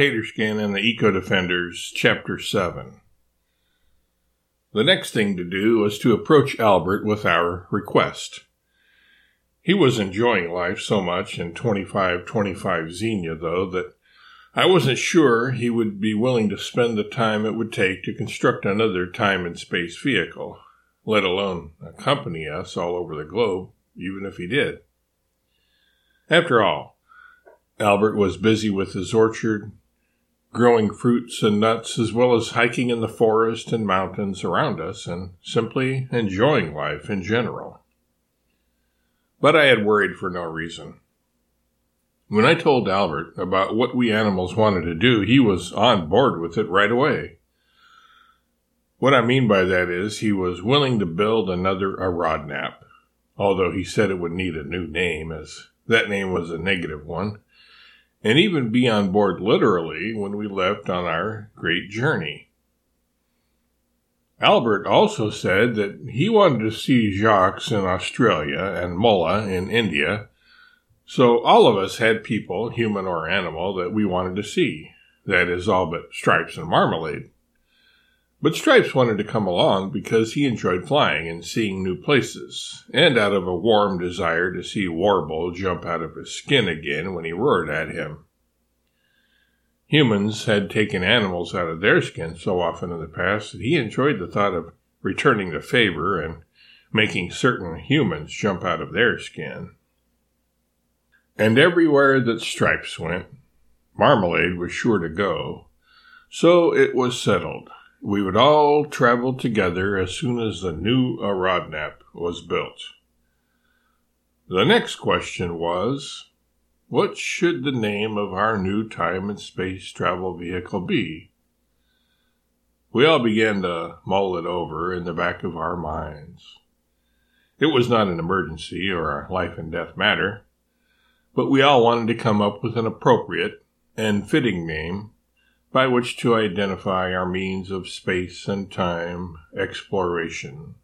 Taterskin and the Eco Defenders, Chapter 7. The next thing to do was to approach Albert with our request. He was enjoying life so much in 2525 Xenia, though, that I wasn't sure he would be willing to spend the time it would take to construct another time and space vehicle, let alone accompany us all over the globe, even if he did. After all, Albert was busy with his orchard, growing fruits and nuts, as well as hiking in the forest and mountains around us, and simply enjoying life in general. But I had worried for no reason. When I told Albert about what we animals wanted to do, he was on board with it right away. What I mean by that is he was willing to build another Arodnap, although he said it would need a new name, as that name was a negative one and even be on board literally when we left on our great journey. Albert also said that he wanted to see Jacques in Australia and Mulla in India, so all of us had people, human or animal, that we wanted to see. That is all but Stripes and Marmalade. But Stripes wanted to come along because he enjoyed flying and seeing new places, and out of a warm desire to see Warble jump out of his skin again when he roared at him. Humans had taken animals out of their skin so often in the past that he enjoyed the thought of returning the favor and making certain humans jump out of their skin. And everywhere that Stripes went, Marmalade was sure to go, so it was settled we would all travel together as soon as the new Arodnap was built. The next question was, what should the name of our new time and space travel vehicle be? We all began to mull it over in the back of our minds. It was not an emergency or a life and death matter, but we all wanted to come up with an appropriate and fitting name by which to identify our means of space and time exploration